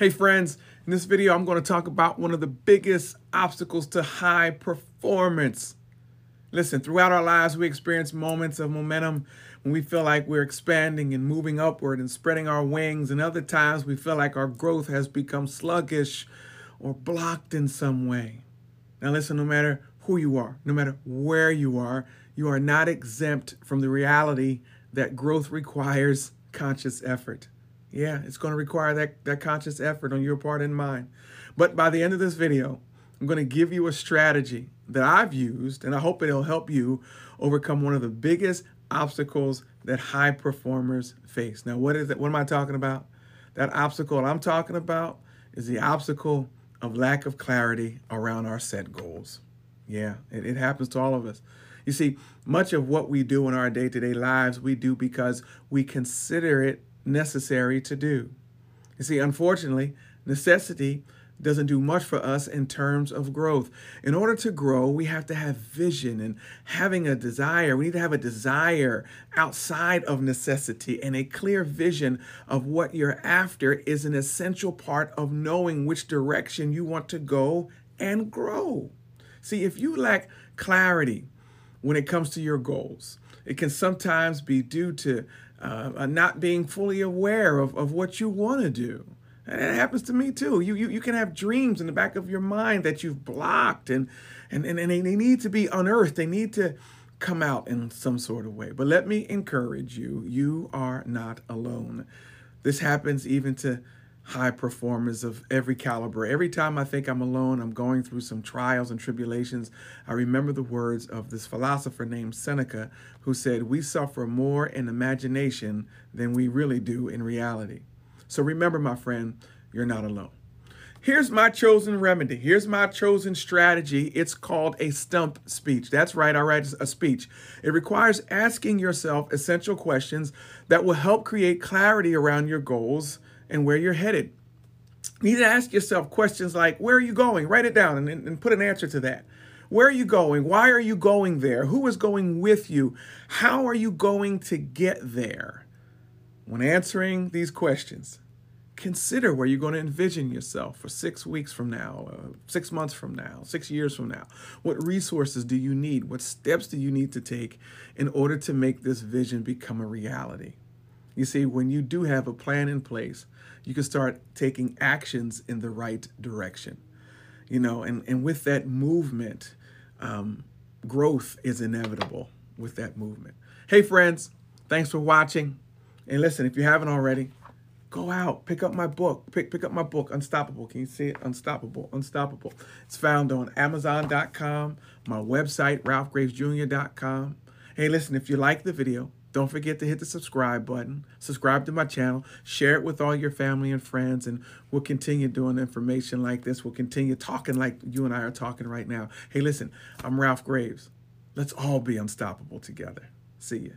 Hey friends, in this video I'm going to talk about one of the biggest obstacles to high performance. Listen, throughout our lives we experience moments of momentum when we feel like we're expanding and moving upward and spreading our wings, and other times we feel like our growth has become sluggish or blocked in some way. Now listen, no matter who you are, no matter where you are, you are not exempt from the reality that growth requires conscious effort. Yeah, it's going to require that, that conscious effort on your part and mine. But by the end of this video, I'm going to give you a strategy that I've used, and I hope it'll help you overcome one of the biggest obstacles that high performers face. Now, what is it? What am I talking about? That obstacle I'm talking about is the obstacle of lack of clarity around our set goals. Yeah, it, it happens to all of us. You see, much of what we do in our day to day lives, we do because we consider it necessary to do. You see, unfortunately, necessity doesn't do much for us in terms of growth. In order to grow, we have to have vision and having a desire. We need to have a desire outside of necessity and a clear vision of what you're after is an essential part of knowing which direction you want to go and grow. See, if you lack clarity when it comes to your goals, it can sometimes be due to uh, not being fully aware of, of what you want to do. And it happens to me too. You, you you can have dreams in the back of your mind that you've blocked and and, and, and they need to be unearthed. They need to come out in some sort of way. But let me encourage you, you are not alone. This happens even to high performers of every caliber. Every time I think I'm alone, I'm going through some trials and tribulations, I remember the words of this philosopher named Seneca who said, We suffer more in imagination than we really do in reality. So remember, my friend, you're not alone. Here's my chosen remedy. Here's my chosen strategy. It's called a stump speech. That's right, I write a speech. It requires asking yourself essential questions that will help create clarity around your goals and where you're headed. You need to ask yourself questions like, Where are you going? Write it down and, and put an answer to that. Where are you going? Why are you going there? Who is going with you? How are you going to get there? When answering these questions, consider where you're going to envision yourself for six weeks from now, uh, six months from now, six years from now. What resources do you need? What steps do you need to take in order to make this vision become a reality? You see, when you do have a plan in place, you can start taking actions in the right direction. You know, and, and with that movement, um, growth is inevitable with that movement. Hey, friends, thanks for watching. And listen, if you haven't already, go out, pick up my book. Pick, pick up my book, Unstoppable. Can you see it? Unstoppable, Unstoppable. It's found on Amazon.com, my website, RalphGravesJr.com. Hey, listen, if you like the video, don't forget to hit the subscribe button. Subscribe to my channel. Share it with all your family and friends, and we'll continue doing information like this. We'll continue talking like you and I are talking right now. Hey, listen, I'm Ralph Graves. Let's all be unstoppable together. See you.